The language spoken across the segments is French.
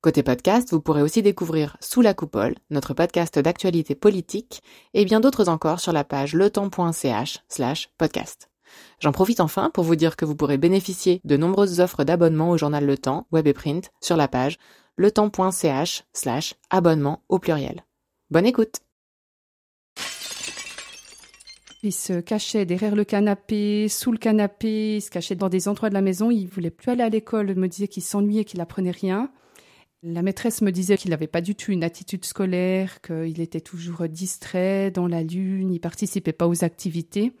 Côté podcast, vous pourrez aussi découvrir Sous la coupole, notre podcast d'actualité politique, et bien d'autres encore sur la page letemps.ch slash podcast. J'en profite enfin pour vous dire que vous pourrez bénéficier de nombreuses offres d'abonnement au journal Le Temps, web et print, sur la page letemps.ch slash abonnement au pluriel. Bonne écoute il se cachait derrière le canapé, sous le canapé, il se cachait dans des endroits de la maison. Il voulait plus aller à l'école, me disait qu'il s'ennuyait, qu'il apprenait rien. La maîtresse me disait qu'il n'avait pas du tout une attitude scolaire, qu'il était toujours distrait, dans la lune, il participait pas aux activités.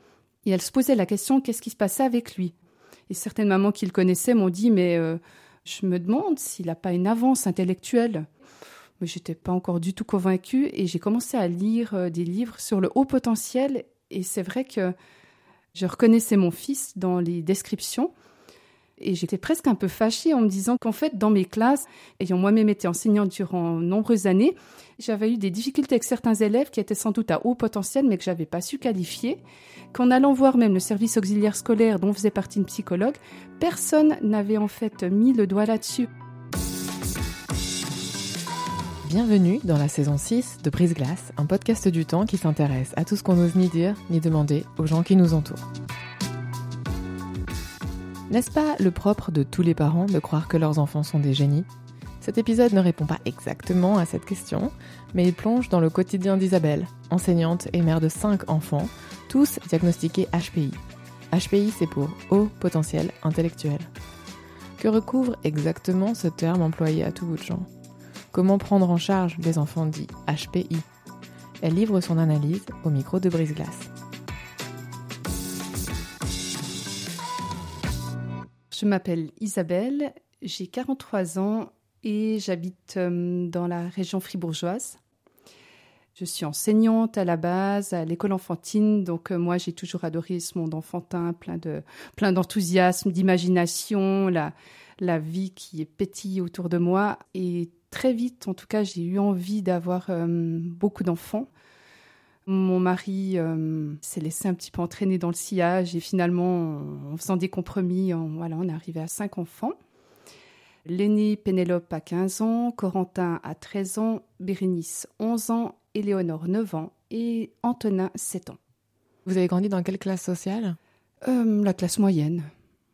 Et elle se posait la question qu'est-ce qui se passait avec lui? Et certaines mamans qu'il connaissait m'ont dit mais euh, je me demande s'il n'a pas une avance intellectuelle. Mais j'étais pas encore du tout convaincue et j'ai commencé à lire euh, des livres sur le haut potentiel et c'est vrai que je reconnaissais mon fils dans les descriptions et j'étais presque un peu fâchée en me disant qu'en fait, dans mes classes, ayant moi-même été enseignante durant nombreuses années, j'avais eu des difficultés avec certains élèves qui étaient sans doute à haut potentiel, mais que j'avais pas su qualifier. Qu'en allant voir même le service auxiliaire scolaire dont faisait partie une psychologue, personne n'avait en fait mis le doigt là-dessus. Bienvenue dans la saison 6 de Brise Glace, un podcast du temps qui s'intéresse à tout ce qu'on n'ose ni dire ni demander aux gens qui nous entourent. N'est-ce pas le propre de tous les parents de croire que leurs enfants sont des génies? Cet épisode ne répond pas exactement à cette question, mais il plonge dans le quotidien d'Isabelle, enseignante et mère de 5 enfants, tous diagnostiqués HPI. HPI, c'est pour haut potentiel intellectuel. Que recouvre exactement ce terme employé à tout bout de champ? Comment prendre en charge les enfants dits HPI Elle livre son analyse au micro de Brise-Glace. Je m'appelle Isabelle, j'ai 43 ans et j'habite euh, dans la région fribourgeoise. Je suis enseignante à la base, à l'école enfantine, donc euh, moi j'ai toujours adoré ce monde enfantin, plein de plein d'enthousiasme, d'imagination, la, la vie qui est pétille autour de moi. Et très vite, en tout cas, j'ai eu envie d'avoir euh, beaucoup d'enfants. Mon mari euh, s'est laissé un petit peu entraîner dans le sillage et finalement, en faisant des compromis, on, voilà, on est arrivé à cinq enfants. L'aîné Pénélope a 15 ans, Corentin a 13 ans, Bérénice 11 ans, Éléonore 9 ans et Antonin 7 ans. Vous avez grandi dans quelle classe sociale? Euh, La classe moyenne.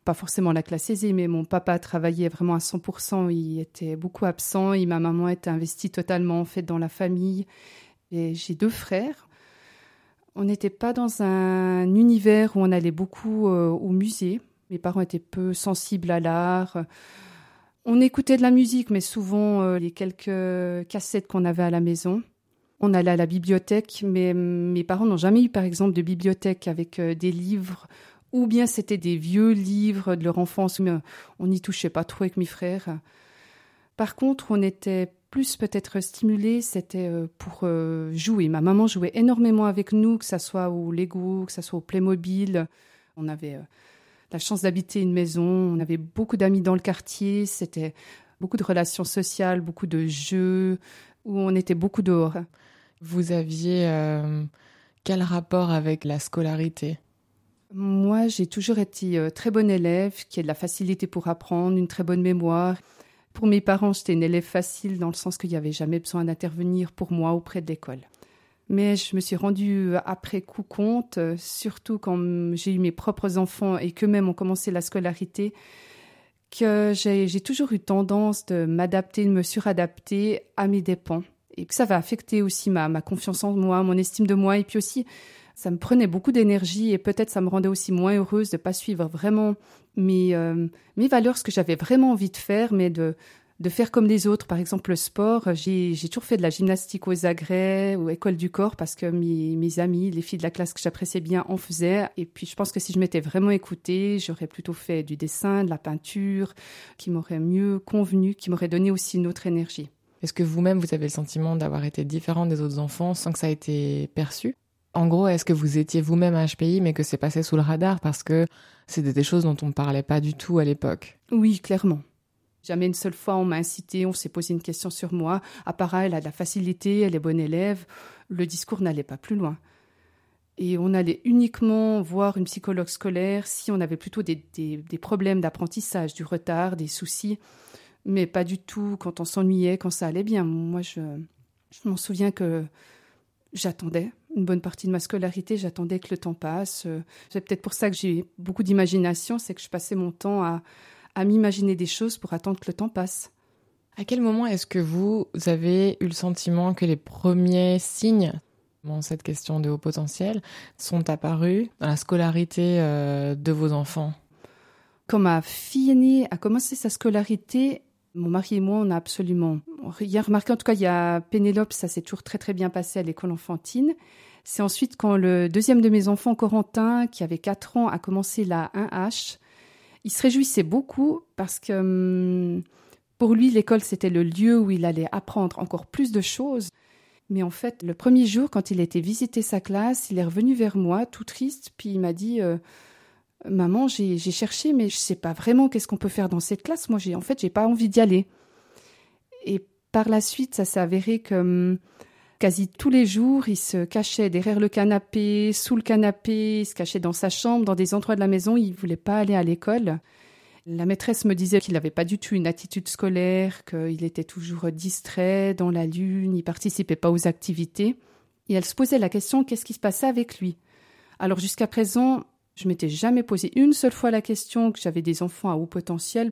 Pas forcément la classe aisée, mais mon papa travaillait vraiment à 100%. Il était beaucoup absent et ma maman était investie totalement en fait dans la famille. Et j'ai deux frères. On n'était pas dans un univers où on allait beaucoup euh, au musée. Mes parents étaient peu sensibles à l'art. On écoutait de la musique, mais souvent euh, les quelques cassettes qu'on avait à la maison. On allait à la bibliothèque, mais mes parents n'ont jamais eu, par exemple, de bibliothèque avec euh, des livres, ou bien c'était des vieux livres de leur enfance, mais on n'y touchait pas trop avec mes frères. Par contre, on était plus peut-être stimulé, c'était euh, pour euh, jouer. Ma maman jouait énormément avec nous, que ce soit au Lego, que ce soit au Playmobil. On avait euh, la chance d'habiter une maison, on avait beaucoup d'amis dans le quartier, c'était beaucoup de relations sociales, beaucoup de jeux, où on était beaucoup dehors. Vous aviez quel rapport avec la scolarité? Moi, j'ai toujours été très bonne élève, qui a de la facilité pour apprendre, une très bonne mémoire. Pour mes parents, j'étais une élève facile dans le sens qu'il n'y avait jamais besoin d'intervenir pour moi auprès de l'école. Mais je me suis rendue euh, après coup compte, euh, surtout quand j'ai eu mes propres enfants et qu'eux-mêmes ont commencé la scolarité, que j'ai toujours eu tendance de m'adapter, de me suradapter à mes dépens. Et que ça va affecter aussi ma, ma confiance en moi, mon estime de moi, et puis aussi ça me prenait beaucoup d'énergie et peut-être ça me rendait aussi moins heureuse de pas suivre vraiment mes, euh, mes valeurs, ce que j'avais vraiment envie de faire, mais de, de faire comme les autres. Par exemple, le sport, j'ai toujours fait de la gymnastique aux agrès ou école du corps parce que mes, mes amis, les filles de la classe que j'appréciais bien en faisaient. Et puis, je pense que si je m'étais vraiment écoutée, j'aurais plutôt fait du dessin, de la peinture, qui m'aurait mieux convenu, qui m'aurait donné aussi une autre énergie. Est-ce que vous-même, vous avez le sentiment d'avoir été différent des autres enfants sans que ça ait été perçu? En gros, est-ce que vous étiez vous-même HPI, mais que c'est passé sous le radar parce que c'était des choses dont on ne parlait pas du tout à l'époque? Oui, clairement. Jamais une seule fois on m'a incité, on s'est posé une question sur moi. À part elle a de la facilité, elle est bonne élève. Le discours n'allait pas plus loin. Et on allait uniquement voir une psychologue scolaire si on avait plutôt des, des problèmes d'apprentissage, du retard, des soucis, mais pas du tout quand on s'ennuyait, quand ça allait bien. Moi, je, je m'en souviens que j'attendais une bonne partie de ma scolarité, j'attendais que le temps passe. C'est peut-être pour ça que j'ai beaucoup d'imagination, c'est que je passais mon temps à, à m'imaginer des choses pour attendre que le temps passe. À quel moment est-ce que vous avez eu le sentiment que les premiers signes dans cette question de haut potentiel sont apparus dans la scolarité euh, de vos enfants? Quand ma fille aînée a commencé sa scolarité, mon mari et moi, on a absolument rien remarqué. En tout cas, il y a Pénélope, ça s'est toujours très très bien passé à l'école enfantine. C'est ensuite quand le deuxième de mes enfants, Corentin, qui avait 4 ans, a commencé la 1H, il se réjouissait beaucoup parce que hum, pour lui, l'école, c'était le lieu où il allait apprendre encore plus de choses. Mais en fait, le premier jour, quand il a été visiter sa classe, il est revenu vers moi, tout triste, puis il m'a dit euh, Maman, j'ai cherché, mais je ne sais pas vraiment qu'est-ce qu'on peut faire dans cette classe. Moi, en fait, j'ai pas envie d'y aller. Et par la suite, ça s'est avéré que hum, quasi tous les jours, il se cachait derrière le canapé, sous le canapé, il se cachait dans sa chambre, dans des endroits de la maison. Il voulait pas aller à l'école. La maîtresse me disait qu'il n'avait pas du tout une attitude scolaire, qu'il était toujours distrait, dans la lune, il participait pas aux activités. Et elle se posait la question qu'est-ce qui se passait avec lui? Alors jusqu'à présent, je m'étais jamais posé une seule fois la question que j'avais des enfants à haut potentiel.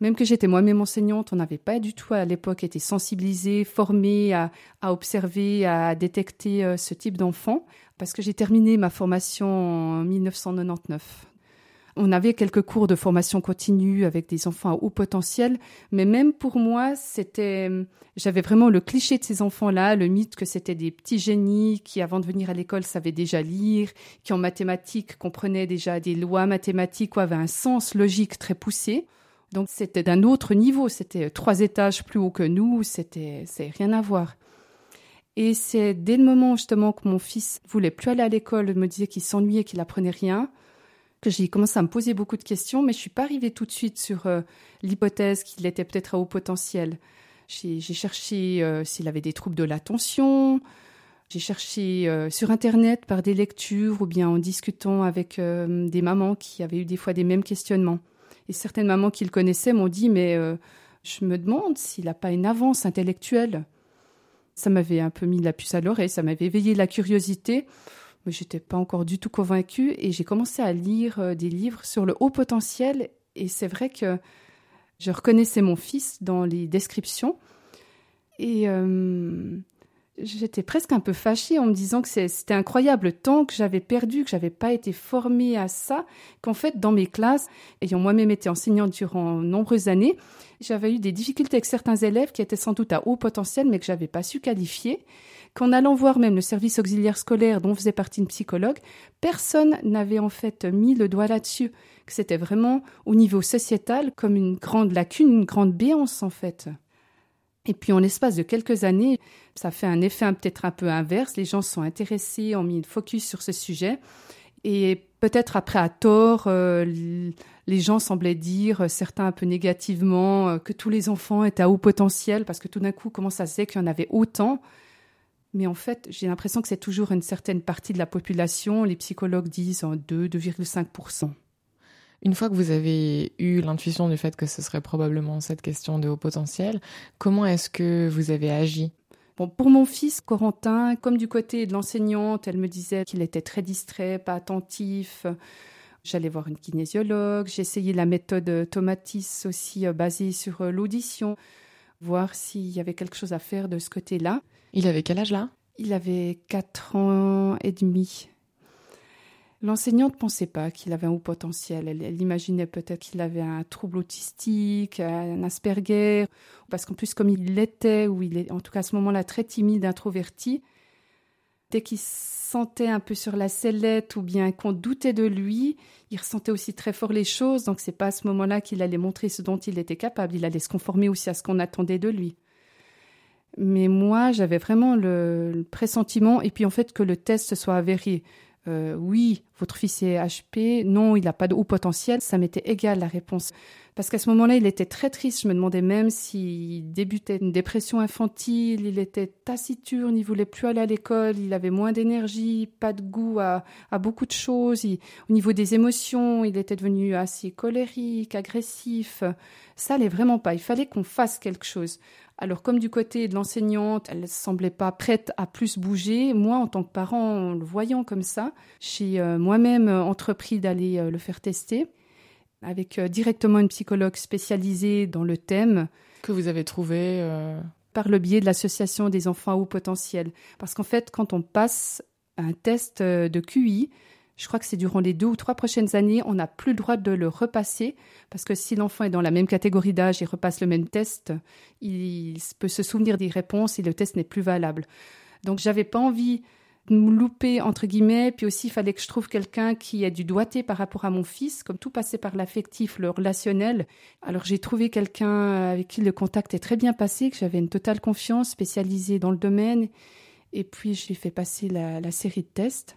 Même que j'étais moi-même enseignante, on n'avait pas du tout à l'époque été sensibilisé, formé à, observer, à détecter euh, ce type d'enfants, parce que j'ai terminé ma formation en 1999. On avait quelques cours de formation continue avec des enfants à haut potentiel, mais même pour moi, c'était, j'avais vraiment le cliché de ces enfants-là, le mythe que c'était des petits génies qui, avant de venir à l'école, savaient déjà lire, qui en mathématiques comprenaient déjà des lois mathématiques ou avaient un sens logique très poussé. Donc c'était d'un autre niveau, c'était trois étages plus haut que nous, c'était, c'est rien à voir. Et c'est dès le moment justement que mon fils voulait plus aller à l'école, me disait qu'il s'ennuyait, qu'il apprenait rien, que j'ai commencé à me poser beaucoup de questions, mais je suis pas arrivée tout de suite sur euh, l'hypothèse qu'il était peut-être à haut potentiel. J'ai cherché euh, s'il avait des troubles de l'attention, j'ai cherché euh, sur Internet par des lectures ou bien en discutant avec des mamans qui avaient eu des fois des mêmes questionnements. Et certaines mamans qui le connaissaient m'ont dit, mais je me demande s'il n'a pas une avance intellectuelle. Ça m'avait un peu mis la puce à l'oreille, ça m'avait éveillé la curiosité mais j'étais pas encore du tout convaincue et j'ai commencé à lire euh, des livres sur le haut potentiel. Et c'est vrai que je reconnaissais mon fils dans les descriptions. Et euh, j'étais presque un peu fâchée en me disant que c'était incroyable le temps que j'avais perdu, que j'avais pas été formée à ça, qu'en fait dans mes classes, ayant moi-même été enseignante durant nombreuses années, j'avais eu des difficultés avec certains élèves qui étaient sans doute à haut potentiel mais que j'avais pas su qualifier qu'en allant voir même le service auxiliaire scolaire dont faisait partie une psychologue, personne n'avait en fait mis le doigt là-dessus, que c'était vraiment au niveau sociétal comme une grande lacune, une grande béance en fait. Et puis en l'espace de quelques années, ça fait un effet peut-être un peu inverse, les gens sont intéressés, ont mis une focus sur ce sujet, et peut-être après à tort, euh, les gens semblaient dire, certains un peu négativement, euh, que tous les enfants étaient à haut potentiel, parce que tout d'un coup, comment ça se fait qu'il y en avait autant mais en fait, j'ai l'impression que c'est toujours une certaine partie de la population. Les psychologues disent en 2, 2,5%. Une fois que vous avez eu l'intuition du fait que ce serait probablement cette question de haut potentiel, comment est-ce que vous avez agi? Bon, pour mon fils Corentin, comme du côté de l'enseignante, elle me disait qu'il était très distrait, pas attentif. J'allais voir une kinésiologue, j'ai essayé la méthode Tomatis aussi euh, basée sur euh, l'audition, voir s'il y avait quelque chose à faire de ce côté-là. Il avait quel âge là? Il avait 4 ans et demi. L'enseignante ne pensait pas qu'il avait un haut potentiel. Elle, imaginait peut-être qu'il avait un trouble autistique, un Asperger, parce qu'en plus, comme il l'était, ou il est en tout cas à ce moment-là très timide, introverti, dès qu'il sentait un peu sur la sellette ou bien qu'on doutait de lui, il ressentait aussi très fort les choses. Donc c'est pas à ce moment-là qu'il allait montrer ce dont il était capable. Il allait se conformer aussi à ce qu'on attendait de lui. Mais moi, j'avais vraiment le, pressentiment, et puis en fait que le test soit avéré. Euh, oui, votre fils est HP, non, il n'a pas de haut potentiel, ça m'était égal la réponse. Parce qu'à ce moment-là, il était très triste. Je me demandais même s'il débutait une dépression infantile, il était taciturne, il voulait plus aller à l'école, il avait moins d'énergie, pas de goût à, beaucoup de choses. au niveau des émotions, il était devenu assez colérique, agressif. Ça allait vraiment pas. Il fallait qu'on fasse quelque chose. Alors comme du côté de l'enseignante, elle ne semblait pas prête à plus bouger, moi en tant que parent, en le voyant comme ça, j'ai euh, moi-même entrepris d'aller euh, le faire tester avec euh, directement une psychologue spécialisée dans le thème. Que vous avez trouvé Par le biais de l'association des enfants à haut potentiel. Parce qu'en fait, quand on passe un test de QI, je crois que c'est durant les deux ou trois prochaines années, on n'a plus le droit de le repasser, parce que si l'enfant est dans la même catégorie d'âge et repasse le même test, il peut se souvenir des réponses et le test n'est plus valable. Donc j'avais pas envie de me louper entre guillemets, puis aussi il fallait que je trouve quelqu'un qui ait du doigté par rapport à mon fils, comme tout passait par l'affectif, le relationnel. Alors j'ai trouvé quelqu'un avec qui le contact est très bien passé, que j'avais une totale confiance, spécialisée dans le domaine, et puis je lui ai fait passer la série de tests.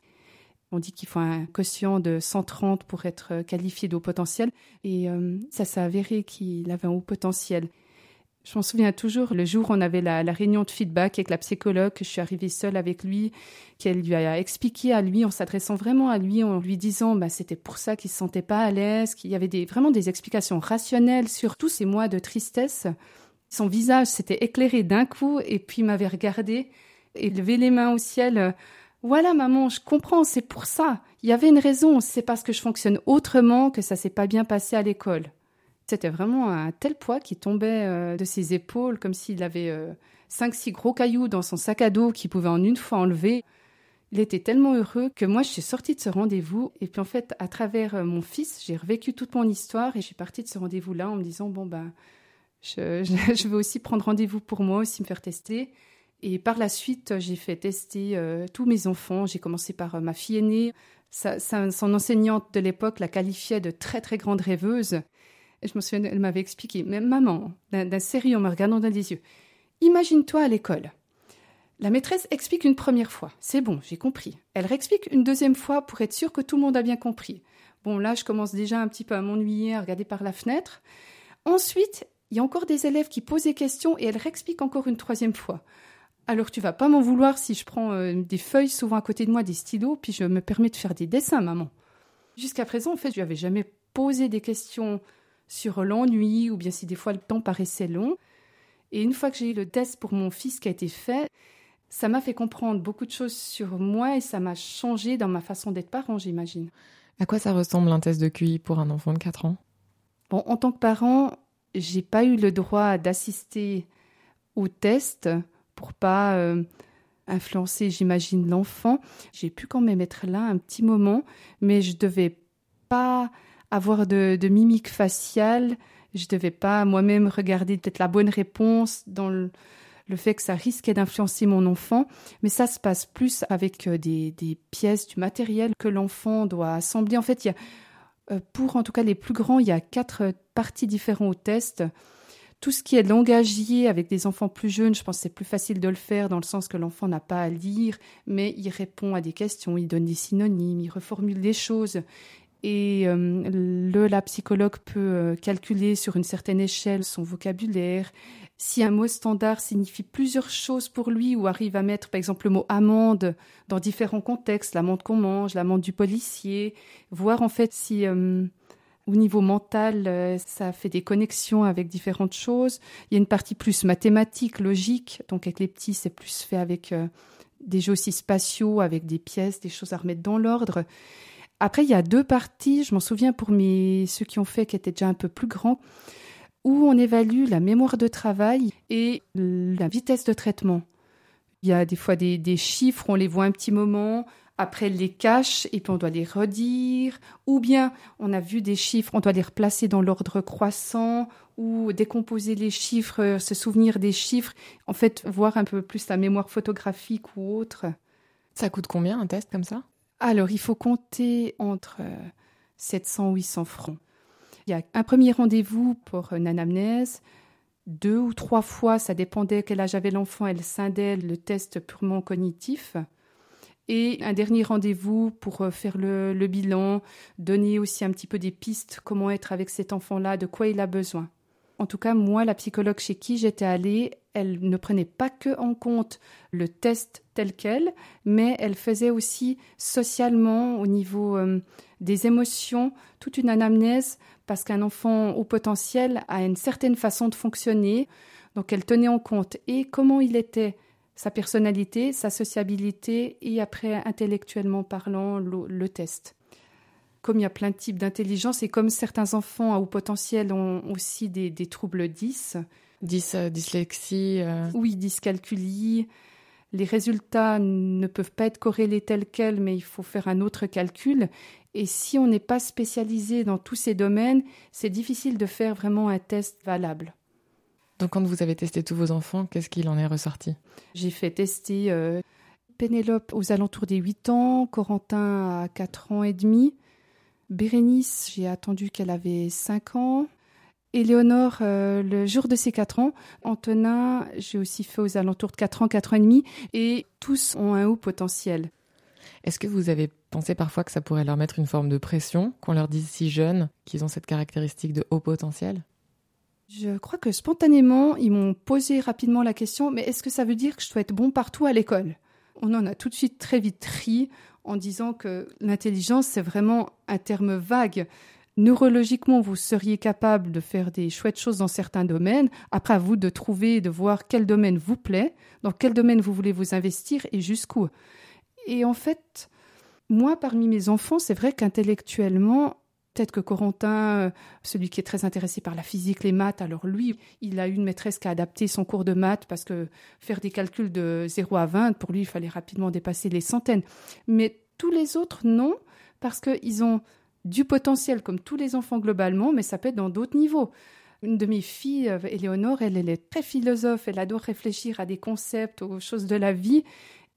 On dit qu'il faut un quotient de 130 pour être qualifié de haut potentiel. Et euh, ça s'est avéré qu'il avait un haut potentiel. Je m'en souviens toujours, le jour où on avait la, réunion de feedback avec la psychologue, je suis arrivée seule avec lui, qu'elle lui a expliqué à lui, en s'adressant vraiment à lui, en lui disant bah, c'était pour ça qu'il se sentait pas à l'aise, qu'il y avait des, vraiment des explications rationnelles sur tous ces mois de tristesse. Son visage s'était éclairé d'un coup et puis m'avait regardé et levé les mains au ciel voilà, maman, je comprends, c'est pour ça. Il y avait une raison, c'est parce que je fonctionne autrement que ça s'est pas bien passé à l'école. C'était vraiment un tel poids qui tombait euh, de ses épaules, comme s'il avait euh, cinq, six gros cailloux dans son sac à dos qu'il pouvait en une fois enlever. Il était tellement heureux que moi, je suis sortie de ce rendez-vous. Et puis, en fait, à travers euh, mon fils, j'ai revécu toute mon histoire et je suis partie de ce rendez-vous-là en me disant, bon, ben, je, je, vais aussi prendre rendez-vous pour moi, aussi me faire tester. Et par la suite, j'ai fait tester euh, tous mes enfants. J'ai commencé par euh, ma fille aînée. son enseignante de l'époque la qualifiait de très très grande rêveuse. Et je me souviens, elle m'avait expliqué, mais maman, d'un sérieux en me regardant dans les yeux, imagine-toi à l'école. La maîtresse explique une première fois, c'est bon, j'ai compris. Elle réexplique une deuxième fois pour être sûre que tout le monde a bien compris. Bon, là, je commence déjà un petit peu à m'ennuyer, à regarder par la fenêtre. Ensuite, il y a encore des élèves qui posent des questions et elle réexplique encore une troisième fois. Alors tu vas pas m'en vouloir si je prends euh, des feuilles souvent à côté de moi, des stylos, puis je me permets de faire des dessins, maman. Jusqu'à présent, en fait, je lui avais jamais posé des questions sur l'ennui ou bien si des fois le temps paraissait long. Et une fois que j'ai eu le test pour mon fils qui a été fait, ça m'a fait comprendre beaucoup de choses sur moi et ça m'a changé dans ma façon d'être parent, j'imagine. À quoi ça ressemble un test de QI pour un enfant de 4 ans? Bon, en tant que parent, j'ai pas eu le droit d'assister au test pour pas euh, influencer, j'imagine, l'enfant. J'ai pu quand même être là un petit moment, mais je devais pas avoir de, mimique faciale. Je devais pas moi-même regarder peut-être la bonne réponse dans le, fait que ça risquait d'influencer mon enfant. Mais ça se passe plus avec euh, des, pièces, du matériel que l'enfant doit assembler. En fait, il y a, euh, pour en tout cas les plus grands, il y a quatre parties différentes au test. Tout ce qui est langagier avec des enfants plus jeunes, je pense que c'est plus facile de le faire dans le sens que l'enfant n'a pas à lire, mais il répond à des questions, il donne des synonymes, il reformule des choses. Et euh, le, la psychologue peut euh, calculer sur une certaine échelle son vocabulaire. Si un mot standard signifie plusieurs choses pour lui ou arrive à mettre par exemple le mot amende dans différents contextes, l'amende qu'on mange, l'amende du policier, voir en fait si euh, au niveau mental, euh, ça fait des connexions avec différentes choses. Il y a une partie plus mathématique, logique. Donc avec les petits, c'est plus fait avec euh, des jeux aussi spatiaux, avec des pièces, des choses à remettre dans l'ordre. Après, il y a deux parties. Je m'en souviens pour mes, ceux qui ont fait, qui étaient déjà un peu plus grands, où on évalue la mémoire de travail et la vitesse de traitement. Il y a des fois des, des chiffres, on les voit un petit moment, après les cache et puis on doit les redire, ou bien on a vu des chiffres, on doit les replacer dans l'ordre croissant, ou décomposer les chiffres, euh, se souvenir des chiffres, en fait voir un peu plus la mémoire photographique ou autre. Ça coûte combien un test comme ça? Alors il faut compter entre 700 euh, et 800 francs. Il y a un premier rendez-vous pour une anamnèse, deux ou trois fois, ça dépendait quel âge avait l'enfant, elle scindait le test purement cognitif. Et un dernier rendez-vous pour euh, faire le, bilan, donner aussi un petit peu des pistes, comment être avec cet enfant-là, de quoi il a besoin. En tout cas, moi, la psychologue chez qui j'étais allée, elle ne prenait pas que en compte le test tel quel, mais elle faisait aussi socialement, au niveau euh, des émotions, toute une anamnèse, parce qu'un enfant au potentiel a une certaine façon de fonctionner. Donc elle tenait en compte et comment il était, sa personnalité, sa sociabilité, et après, intellectuellement parlant, le, le test comme il y a plein de types d'intelligence et comme certains enfants à haut potentiel ont aussi des, des troubles 10. 10, euh, dyslexie. Euh... Oui, dyscalculie. Les résultats ne peuvent pas être corrélés tels quels, mais il faut faire un autre calcul. Et si on n'est pas spécialisé dans tous ces domaines, c'est difficile de faire vraiment un test valable. Donc quand vous avez testé tous vos enfants, qu'est-ce qu'il en est ressorti? J'ai fait tester euh, Pénélope aux alentours des 8 ans, Corentin à 4 ans et demi, Bérénice, j'ai attendu qu'elle avait 5 ans. Éléonore, euh, le jour de ses 4 ans. Antonin, j'ai aussi fait aux alentours de 4 ans, 4 ans et demi. Et tous ont un haut potentiel. Est-ce que vous avez pensé parfois que ça pourrait leur mettre une forme de pression, qu'on leur dise si jeunes qu'ils ont cette caractéristique de haut potentiel? Je crois que spontanément, ils m'ont posé rapidement la question, mais est-ce que ça veut dire que je dois être bon partout à l'école? On en a tout de suite très vite ri en disant que l'intelligence, c'est vraiment un terme vague. Neurologiquement, vous seriez capable de faire des chouettes choses dans certains domaines. Après, à vous de trouver, de voir quel domaine vous plaît, dans quel domaine vous voulez vous investir et jusqu'où. Et en fait, moi, parmi mes enfants, c'est vrai qu'intellectuellement, Peut-être que Corentin, euh, celui qui est très intéressé par la physique, les maths, alors lui, il a une maîtresse qui a adapté son cours de maths parce que faire des calculs de 0 à 20, pour lui, il fallait rapidement dépasser les centaines. Mais tous les autres, non, parce qu'ils ont du potentiel comme tous les enfants globalement, mais ça peut être dans d'autres niveaux. Une de mes filles, euh, Éléonore, elle, elle est très philosophe, elle adore réfléchir à des concepts, aux choses de la vie,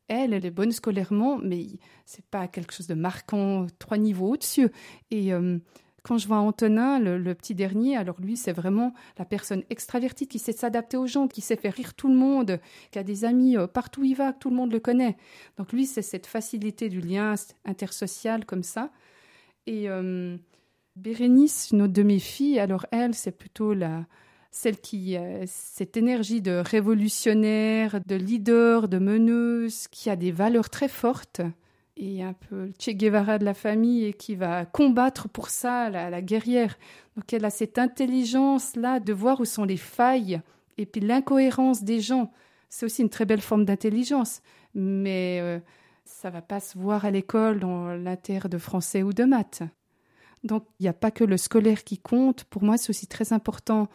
elle, elle est bonne scolairement, mais c'est pas quelque chose de marquant, trois niveaux au-dessus. Et euh, quand je vois Antonin, le, petit dernier, alors lui, c'est vraiment la personne extravertie qui sait s'adapter aux gens, qui sait faire rire tout le monde, qui a des amis euh, partout où il va, que tout le monde le connaît. Donc lui, c'est cette facilité du lien intersocial comme ça. Et euh, Bérénice, une autre de mes filles, alors elle, c'est plutôt la, celle qui a cette énergie de révolutionnaire, de leader, de meneuse, qui a des valeurs très fortes et un peu le Che Guevara de la famille et qui va combattre pour ça, la, la guerrière. Donc elle a cette intelligence-là de voir où sont les failles et puis l'incohérence des gens. C'est aussi une très belle forme d'intelligence, mais euh, ça va pas se voir à l'école dans l'inter de français ou de maths. Donc il n'y a pas que le scolaire qui compte. Pour moi, c'est aussi très important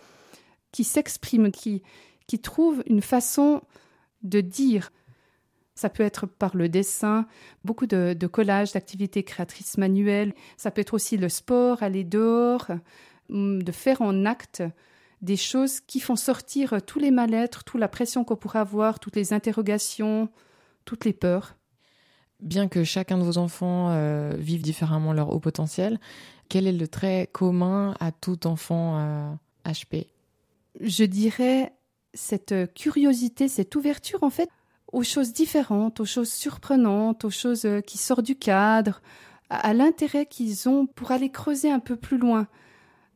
qui s'exprime, qui, qui trouve une façon de dire. Ça peut être par le dessin, beaucoup de, collages, d'activités créatrices manuelles. Ça peut être aussi le sport, aller dehors, hum, de faire en acte des choses qui font sortir tous les mal-être, toute la pression qu'on pourrait avoir, toutes les interrogations, toutes les peurs. Bien que chacun de vos enfants euh, vive différemment leur haut potentiel, quel est le trait commun à tout enfant euh, HP je dirais, cette curiosité, cette ouverture, en fait, aux choses différentes, aux choses surprenantes, aux choses euh, qui sortent du cadre, à, l'intérêt qu'ils ont pour aller creuser un peu plus loin.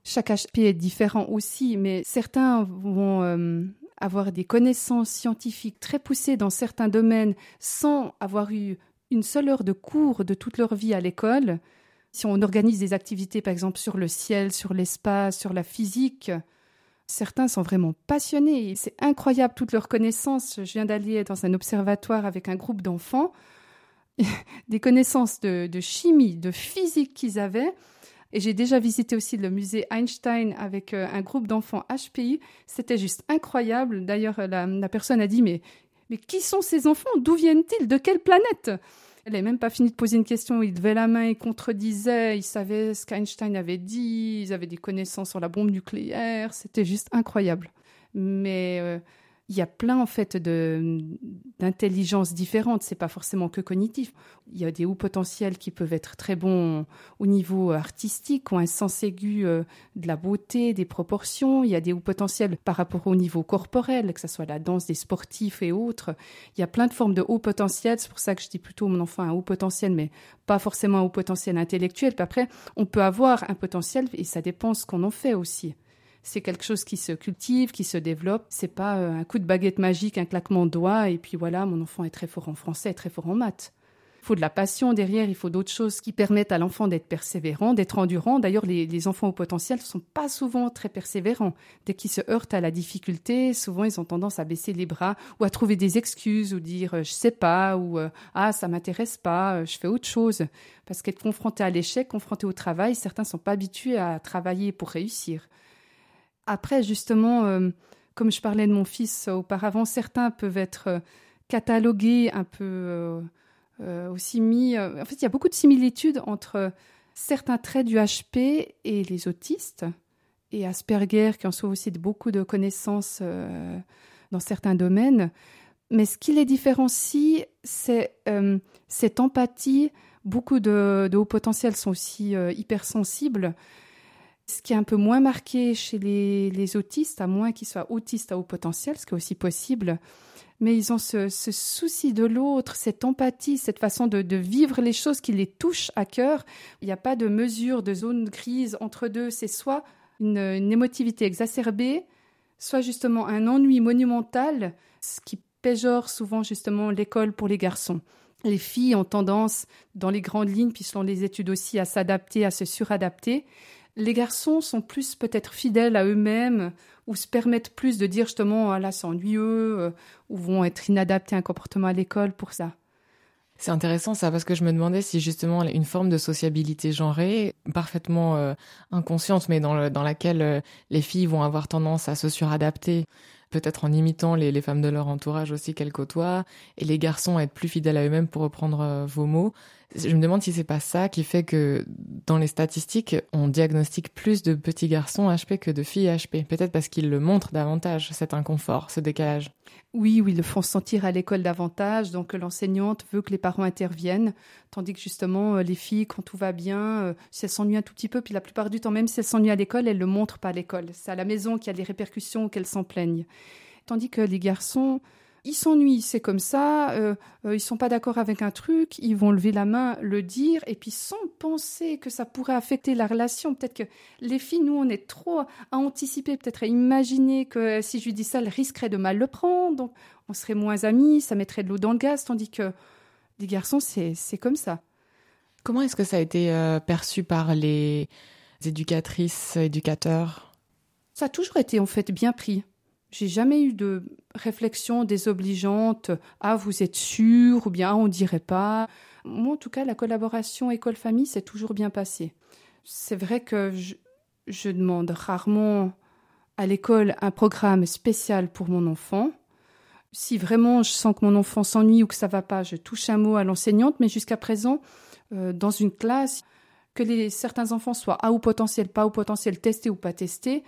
Chaque HP est différent aussi, mais certains vont euh, avoir des connaissances scientifiques très poussées dans certains domaines sans avoir eu une seule heure de cours de toute leur vie à l'école. Si on organise des activités, par exemple, sur le ciel, sur l'espace, sur la physique, Certains sont vraiment passionnés. C'est incroyable toute leur connaissance. Je viens d'aller dans un observatoire avec un groupe d'enfants. Des connaissances de, chimie, de physique qu'ils avaient. Et j'ai déjà visité aussi le musée Einstein avec euh, un groupe d'enfants HPI. C'était juste incroyable. D'ailleurs, la, personne a dit, mais qui sont ces enfants? D'où viennent-ils? De quelle planète? Elle n'avait même pas fini de poser une question. Il levait la main, il contredisait, il savait ce qu'Einstein avait dit, ils avaient des connaissances sur la bombe nucléaire. C'était juste incroyable. Mais euh, il y a plein en fait d'intelligences différentes. C'est pas forcément que cognitif. Il y a des hauts potentiels qui peuvent être très bons au niveau artistique, ont un sens aigu euh, de la beauté, des proportions. Il y a des hauts potentiels par rapport au niveau corporel, que ce soit la danse des sportifs et autres. Il y a plein de formes de hauts potentiels. C'est pour ça que je dis plutôt mon enfant un haut potentiel, mais pas forcément un haut potentiel intellectuel. Puis après, on peut avoir un potentiel et ça dépend ce qu'on en fait aussi c'est quelque chose qui se cultive, qui se développe. C'est pas euh, un coup de baguette magique, un claquement de doigts, et puis voilà, mon enfant est très fort en français, très fort en maths. Il faut de la passion derrière, il faut d'autres choses qui permettent à l'enfant d'être persévérant, d'être endurant. D'ailleurs, les, enfants au potentiel ne sont pas souvent très persévérants. Dès qu'ils se heurtent à la difficulté, souvent ils ont tendance à baisser les bras ou à trouver des excuses ou dire euh, je sais pas ou euh, ah ça m'intéresse pas, je fais autre chose. Parce qu'être confronté à l'échec, confronté au travail, certains ne sont pas habitués à travailler pour réussir. Après, justement, euh, comme je parlais de mon fils auparavant, certains peuvent être euh, catalogués un peu euh, aussi mis. en fait, il y a beaucoup de similitudes entre certains traits du HP et les autistes, et Asperger, qui en soit aussi de beaucoup de connaissances dans certains domaines. Mais ce qui les différencie, c'est cette empathie. Beaucoup de hauts potentiels sont aussi hypersensibles ce qui est un peu moins marqué chez les, autistes, à moins qu'ils soient autistes à haut potentiel, ce qui est aussi possible, mais ils ont ce, souci de l'autre, cette empathie, cette façon de, vivre les choses qui les touchent à cœur. Il n'y a pas de mesure de zone grise entre deux, c'est soit une, émotivité exacerbée, soit justement un ennui monumental, ce qui péjore souvent justement l'école pour les garçons. Les filles ont tendance, dans les grandes lignes, puis selon les études aussi, à s'adapter, à se suradapter les garçons sont plus peut-être fidèles à eux-mêmes ou se permettent plus de dire justement ah là c'est ennuyeux euh, ou vont être inadaptés à un comportement à l'école pour ça. C'est intéressant ça parce que je me demandais si justement une forme de sociabilité genrée, parfaitement euh, inconsciente, mais dans, laquelle euh, les filles vont avoir tendance à se suradapter, peut-être en imitant les, les, femmes de leur entourage aussi qu'elles côtoient, et les garçons à être plus fidèles à eux-mêmes pour reprendre vos mots. Je me demande si c'est pas ça qui fait que dans les statistiques, on diagnostique plus de petits garçons HP que de filles HP. Peut-être parce qu'ils le montrent davantage, cet inconfort, ce décalage. Oui, oui, ils le font sentir à l'école davantage. Donc l'enseignante veut que les parents interviennent, tandis que justement euh, les filles, quand tout va bien, euh, si elles s'ennuient un tout petit peu, puis la plupart du temps, même si elles s'ennuient à l'école, elles le montrent pas à l'école. C'est à la maison qu'il y a des répercussions, qu'elles s'en plaignent. Tandis que les garçons, ils s'ennuient, c'est comme ça, euh, euh, ils sont pas d'accord avec un truc, ils vont lever la main, le dire, et puis sans penser que ça pourrait affecter la relation. Peut-être que les filles, nous, on est trop à anticiper, peut-être à imaginer que si je lui dis ça, elle risquerait de mal le prendre, donc on serait moins amis, ça mettrait de l'eau dans le gaz, tandis que les garçons, c'est comme ça. Comment est-ce que ça a été euh, perçu par les éducatrices, éducateurs? Ça a toujours été en fait bien pris. J'ai jamais eu de réflexion désobligeante. Ah, vous êtes sûr ou bien ah, on dirait pas. Moi, en tout cas, la collaboration école-famille s'est toujours bien passée. C'est vrai que je, demande rarement à l'école un programme spécial pour mon enfant. Si vraiment je sens que mon enfant s'ennuie ou que ça va pas, je touche un mot à l'enseignante. Mais jusqu'à présent, euh, dans une classe, que les, certains enfants soient à ou potentiel, pas ou potentiel, testés ou pas testés,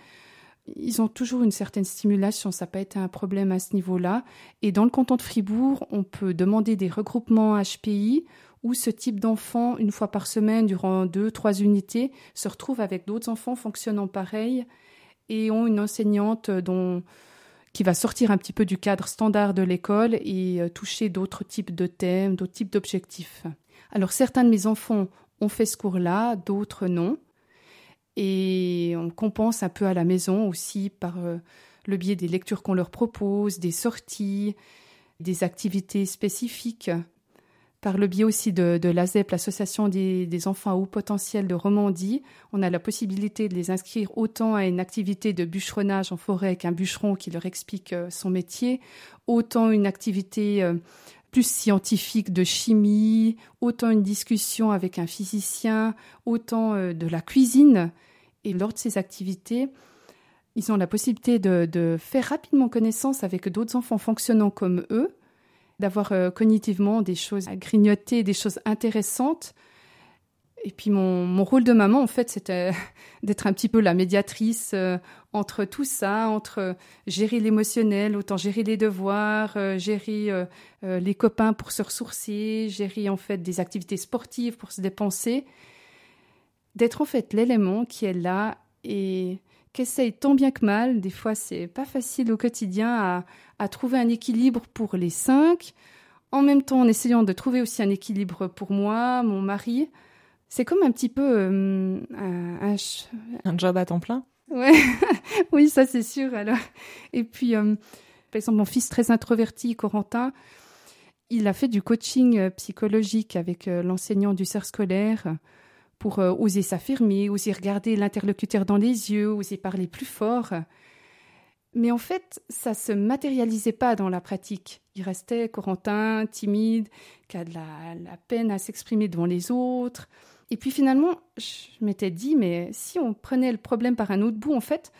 ils ont toujours une certaine stimulation, ça n'a pas été un problème à ce niveau-là. Et dans le canton de Fribourg, on peut demander des regroupements HPI où ce type d'enfant, une fois par semaine, durant deux, trois unités, se retrouve avec d'autres enfants fonctionnant pareil et ont une enseignante dont, qui va sortir un petit peu du cadre standard de l'école et euh, toucher d'autres types de thèmes, d'autres types d'objectifs. Alors certains de mes enfants ont fait ce cours-là, d'autres non. Et on compense un peu à la maison aussi par euh, le biais des lectures qu'on leur propose, des sorties, des activités spécifiques, par le biais aussi de, de l'ASEP, l'Association des, des, enfants à haut potentiel de Romandie. On a la possibilité de les inscrire autant à une activité de bûcheronnage en forêt avec un bûcheron qui leur explique euh, son métier, autant une activité euh, plus scientifique de chimie, autant une discussion avec un physicien, autant de la cuisine. Et lors de ces activités, ils ont la possibilité de, faire rapidement connaissance avec d'autres enfants fonctionnant comme eux, d'avoir euh, cognitivement des choses à grignoter, des choses intéressantes. Et puis mon, rôle de maman, en fait, c'était d'être un petit peu la médiatrice euh, entre tout ça, entre gérer l'émotionnel, autant gérer les devoirs, euh, gérer euh, les copains pour se ressourcer, gérer en fait des activités sportives pour se dépenser. D'être en fait l'élément qui est là et qu'essaye tant bien que mal. Des fois, c'est pas facile au quotidien à, à trouver un équilibre pour les cinq, en même temps en essayant de trouver aussi un équilibre pour moi, mon mari. C'est comme un petit peu euh, un, un, job à temps plein. Ouais, oui, ça c'est sûr. Alors, et puis, euh, par exemple, mon fils très introverti, Corentin, il a fait du coaching euh, psychologique avec l'enseignant du cercle scolaire pour oser s'affirmer, oser regarder l'interlocuteur dans les yeux, oser parler plus fort. Mais en fait, ça se matérialisait pas dans la pratique. Il restait Corentin, timide, qui a de la, peine à s'exprimer devant les autres. Et puis finalement, je m'étais dit, mais si on prenait le problème par un autre bout, en fait,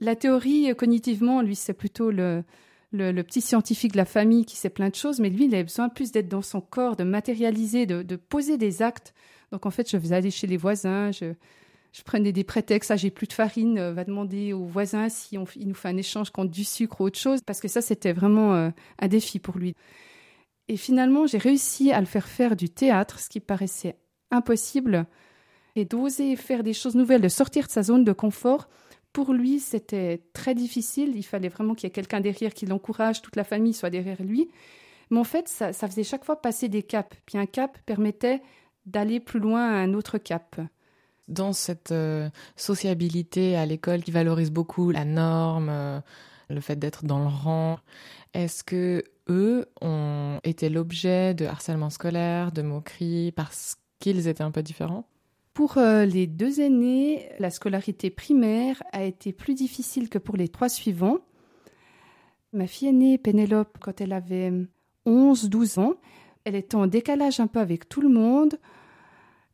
la théorie, euh, cognitivement, lui, c'est plutôt le, petit scientifique de la famille qui sait plein de choses, mais lui, il a besoin plus d'être dans son corps, de matérialiser, de, poser des actes. Donc en fait, je faisais aller chez les voisins, je, prenais des prétextes, ah, j'ai plus de farine, euh, va demander aux voisins si on, nous fait un échange contre du sucre ou autre chose, parce que ça, c'était vraiment euh, un défi pour lui. Et finalement, j'ai réussi à le faire faire du théâtre, ce qui paraissait impossible, et d'oser faire des choses nouvelles, de sortir de sa zone de confort. Pour lui, c'était très difficile. Il fallait vraiment qu'il y ait quelqu'un derrière qui l'encourage, toute la famille soit derrière lui. Mais en fait, ça, ça faisait chaque fois passer des caps. Puis un cap permettait d'aller plus loin à un autre cap dans cette euh, sociabilité à l'école qui valorise beaucoup la norme, euh, le fait d'être dans le rang, est-ce que eux ont été l'objet de harcèlement scolaire, de moqueries parce qu'ils étaient un peu différents? Pour euh, les deux aînés, la scolarité primaire a été plus difficile que pour les trois suivants. Ma fille aînée, Pénélope, quand elle avait 11-12 ans, elle était en décalage un peu avec tout le monde.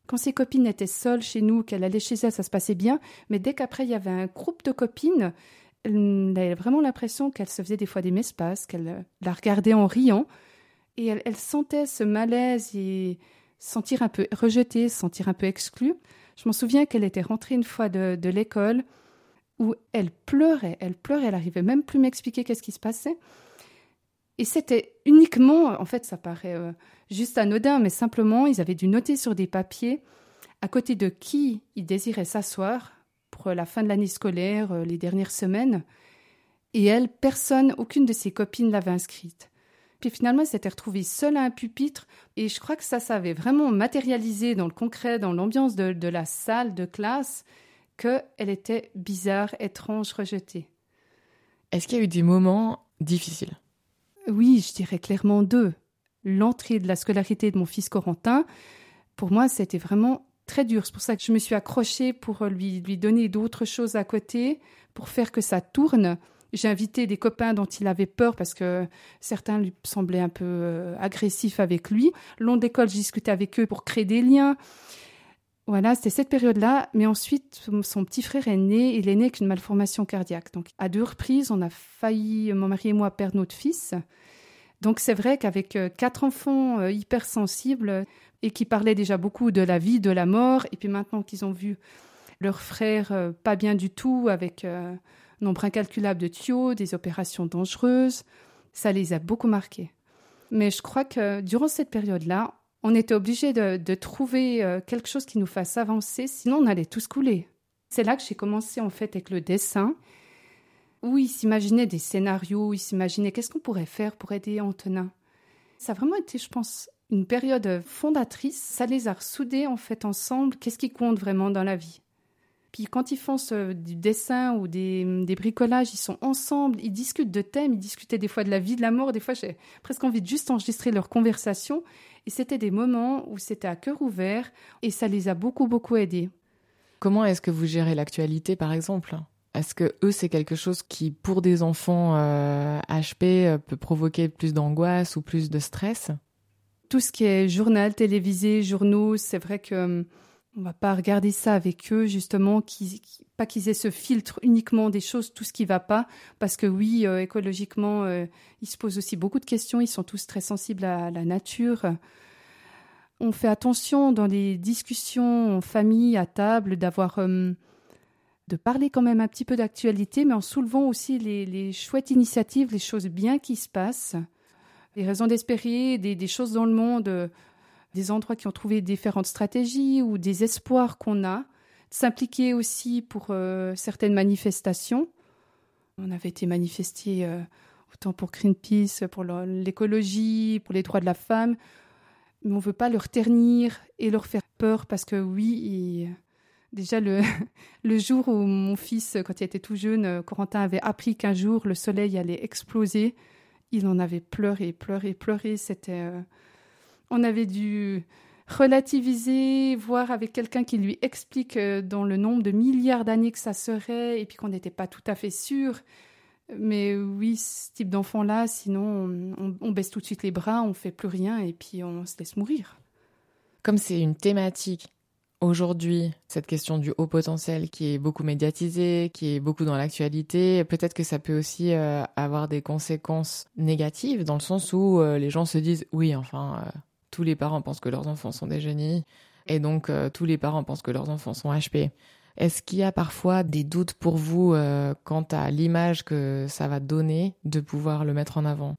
Quand ses copines étaient seules chez nous, qu'elle allait chez elle, ça se passait bien. Mais dès qu'après il y avait un groupe de copines, elle avait vraiment l'impression qu'elle se faisait des fois des mespaces, qu'elle la regardait en riant. Et elle, sentait ce malaise et sentir un peu rejetée, sentir un peu exclue. Je m'en souviens qu'elle était rentrée une fois de, de l'école où elle pleurait, elle pleurait, elle arrivait même plus m'expliquer qu'est-ce qui se passait. Et c'était uniquement, en fait, ça paraît euh, juste anodin, mais simplement, ils avaient dû noter sur des papiers à côté de qui ils désiraient s'asseoir pour la fin de l'année scolaire, euh, les dernières semaines. Et elle, personne, aucune de ses copines l'avait inscrite. Puis finalement, elle s'était retrouvée seule à un pupitre, et je crois que ça s'avait vraiment matérialisé dans le concret, dans l'ambiance de, de la salle de classe, qu'elle était bizarre, étrange, rejetée. Est-ce qu'il y a eu des moments difficiles? Oui, je dirais clairement deux. L'entrée de la scolarité de mon fils Corentin, pour moi, c'était vraiment très dur. C'est pour ça que je me suis accrochée pour lui, lui donner d'autres choses à côté, pour faire que ça tourne. J'ai invité des copains dont il avait peur parce que certains lui semblaient un peu euh, agressifs avec lui. Long d'école, j'ai discuté avec eux pour créer des liens. Voilà, c'était cette période-là. Mais ensuite, son petit frère est né. Il est né avec une malformation cardiaque. Donc, à deux reprises, on a failli, mon mari et moi, perdre notre fils. Donc, c'est vrai qu'avec euh, quatre enfants euh, hypersensibles et qui parlaient déjà beaucoup de la vie, de la mort, et puis maintenant qu'ils ont vu leur frère euh, pas bien du tout, avec un nombre incalculable de tuyaux, des opérations dangereuses, ça les a beaucoup marqués. Mais je crois que durant cette période-là, on était obligé de, trouver euh, quelque chose qui nous fasse avancer, sinon on allait tous couler. C'est là que j'ai commencé en fait avec le dessin, où il s'imaginait des scénarios, il s'imaginait qu'est-ce qu'on pourrait faire pour aider Antonin. Ça a vraiment été, je pense, une période fondatrice. Ça les a ressoudés en fait ensemble. Qu'est-ce qui compte vraiment dans la vie? Puis quand ils font du dessin ou des, des, bricolages, ils sont ensemble, ils discutent de thèmes, ils discutaient des fois de la vie, de la mort. Des fois, j'ai presque envie de juste enregistrer leur conversation. Et c'était des moments où c'était à cœur ouvert et ça les a beaucoup, beaucoup aidés. Comment est-ce que vous gérez l'actualité, par exemple? Est-ce que eux, c'est quelque chose qui, pour des enfants HP, euh, euh, peut provoquer plus d'angoisse ou plus de stress? Tout ce qui est journal, télévisé, journaux, c'est vrai que hum, on va pas regarder ça avec eux, justement, pas qu'ils aient ce filtre uniquement des choses, tout ce qui va pas, parce que oui, euh, écologiquement, euh, ils se posent aussi beaucoup de questions, ils sont tous très sensibles à la nature. On fait attention dans les discussions en famille, à table, d'avoir euh, de parler quand même un petit peu d'actualité, mais en soulevant aussi les, chouettes initiatives, les choses bien qui se passent, les raisons d'espérer, des, choses dans le monde, des endroits qui ont trouvé différentes stratégies ou des espoirs qu'on a, s'impliquer aussi pour euh, certaines manifestations. On avait été manifesté autant pour Greenpeace, pour l'écologie, pour les droits de la femme, mais on ne veut pas leur ternir et leur faire peur parce que oui, déjà le, le jour où mon fils, quand il était tout jeune, Corentin avait appris qu'un jour le soleil allait exploser, il en avait pleuré, pleuré, pleuré. C'était, euh, on avait dû relativiser, voir avec quelqu'un qui lui explique euh, dans le nombre de milliards d'années que ça serait, et puis qu'on n'était pas tout à fait sûr. Mais oui, ce type d'enfant-là, sinon on, baisse tout de suite les bras, on fait plus rien et puis on se laisse mourir. Comme c'est une thématique aujourd'hui, cette question du haut potentiel qui est beaucoup médiatisée, qui est beaucoup dans l'actualité, peut-être que ça peut aussi euh, avoir des conséquences négatives dans le sens où euh, les gens se disent oui, enfin, tous les parents pensent que leurs enfants sont des génies et donc tous les parents pensent que leurs enfants sont HP. Est-ce qu'il y a parfois des doutes pour vous euh, quant à l'image que ça va donner de pouvoir le mettre en avant?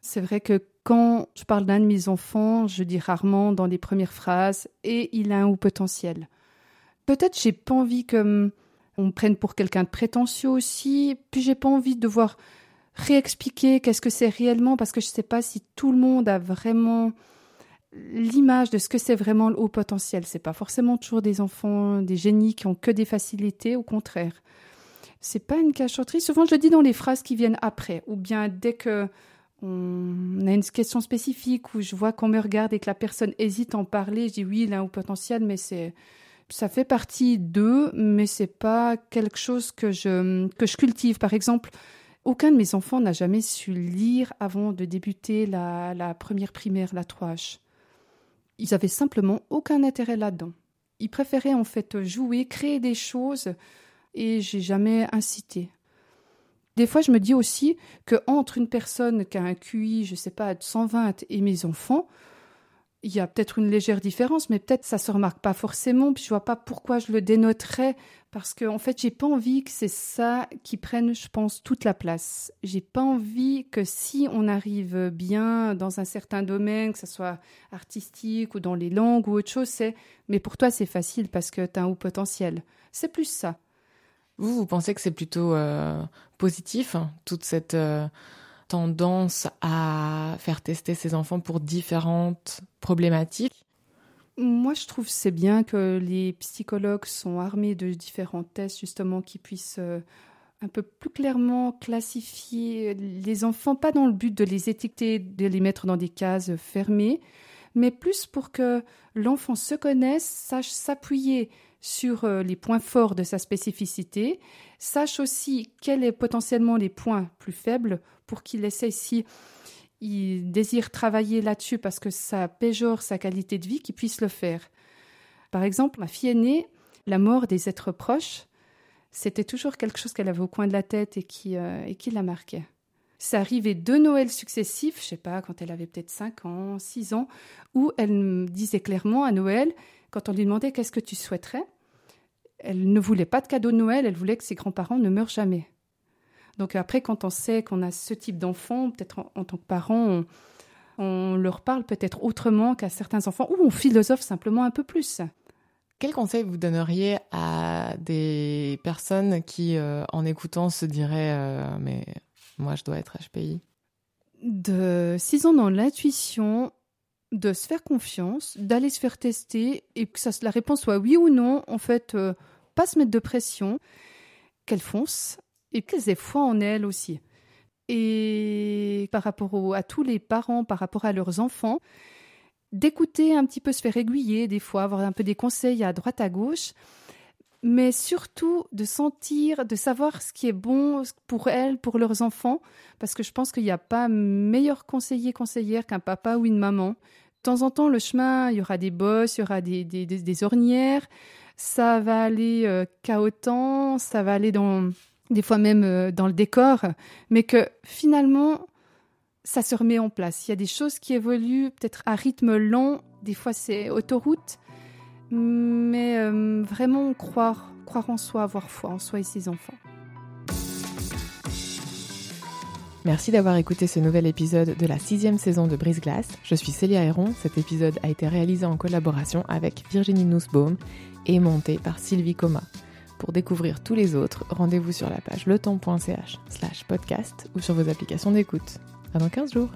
C'est vrai que quand je parle d'un de mes enfants, je dis rarement dans les premières phrases et il a un haut potentiel. Peut-être j'ai pas envie qu'on me prenne pour quelqu'un de prétentieux aussi, puis j'ai pas envie de devoir réexpliquer qu'est-ce que c'est réellement parce que je sais pas si tout le monde a vraiment l'image de ce que c'est vraiment le haut potentiel. C'est pas forcément toujours des enfants, des génies qui ont que des facilités, au contraire. C'est pas une cachotterie. Souvent, je le dis dans les phrases qui viennent après, ou bien dès que on a une question spécifique où je vois qu'on me regarde et que la personne hésite à en parler, je dis oui, il a un haut potentiel, mais c'est ça fait partie d'eux, mais c'est pas quelque chose que je que je cultive. Par exemple, aucun de mes enfants n'a jamais su lire avant de débuter la, première primaire, la 3H. Ils avaient simplement aucun intérêt là-dedans. Ils préféraient en fait jouer, créer des choses, et j'ai jamais incité. Des fois, je me dis aussi que entre une personne qui a un QI, je sais pas, de 120 et mes enfants, il y a peut-être une légère différence, mais peut-être ça se remarque pas forcément. Puis je vois pas pourquoi je le dénoterais, parce que en fait, j'ai pas envie que c'est ça qui prenne, je pense, toute la place. J'ai pas envie que si on arrive bien dans un certain domaine, que ce soit artistique ou dans les langues ou autre chose, c'est mais pour toi c'est facile parce que tu as un haut potentiel. C'est plus ça. Vous, vous pensez que c'est plutôt euh, positif, hein, toute cette euh, tendance à faire tester ses enfants pour différentes problématiques? Moi, je trouve c'est bien que les psychologues sont armés de différents tests, justement, qui puissent euh, un peu plus clairement classifier les enfants, pas dans le but de les étiqueter, de les mettre dans des cases fermées, mais plus pour que l'enfant se connaisse, sache s'appuyer sur euh, les points forts de sa spécificité, sache aussi quels sont potentiellement les points plus faibles pour qu'il essaie, si il désire travailler là-dessus parce que ça péjore sa qualité de vie, qu'il puisse le faire. Par exemple, ma fille aînée, la mort des êtres proches, c'était toujours quelque chose qu'elle avait au coin de la tête et qui, euh, et qui la marquait. Ça arrivait deux Noëls successifs, je sais pas, quand elle avait peut-être 5 ans, 6 ans, où elle me disait clairement à Noël, quand on lui demandait qu'est-ce que tu souhaiterais, elle ne voulait pas de cadeau de Noël, elle voulait que ses grands-parents ne meurent jamais. Donc après, quand on sait qu'on a ce type d'enfant, peut-être en, tant que parent, on, leur parle peut-être autrement qu'à certains enfants, ou on philosophe simplement un peu plus. Quel conseil vous donneriez à des personnes qui, euh, en écoutant, se diraient euh, Mais moi, je dois être HPI De six ans dans l'intuition, de se faire confiance, d'aller se faire tester, et que ça, la réponse soit oui ou non, en fait, euh, pas se mettre de pression, qu'elle fonce, et qu'elles aient foi en elles aussi. Et par rapport à tous les parents, par rapport à leurs enfants, d'écouter un petit peu se faire aiguiller des fois, avoir un peu des conseils à droite à gauche, mais surtout de sentir, de savoir ce qui est bon pour elles, pour leurs enfants, parce que je pense qu'il n'y a pas meilleur conseiller, conseillère qu'un papa ou une maman. De temps en temps, le chemin, il y aura des bosses, il y aura des, des, ornières, ça va aller euh, chaotant, ça va aller dans des fois même euh, dans le décor, mais que finalement, ça se remet en place. Il y a des choses qui évoluent peut-être à rythme lent, des fois c'est autoroute, mais euh, vraiment croire, croire en soi, avoir foi en soi et ses enfants. Merci d'avoir écouté ce nouvel épisode de la sixième saison de Brise Glace. Je suis Célia Héron. Cet épisode a été réalisé en collaboration avec Virginie Nussbaum et monté par Sylvie Coma. Pour découvrir tous les autres, rendez-vous sur la page letemps.ch slash podcast ou sur vos applications d'écoute. À dans 15 jours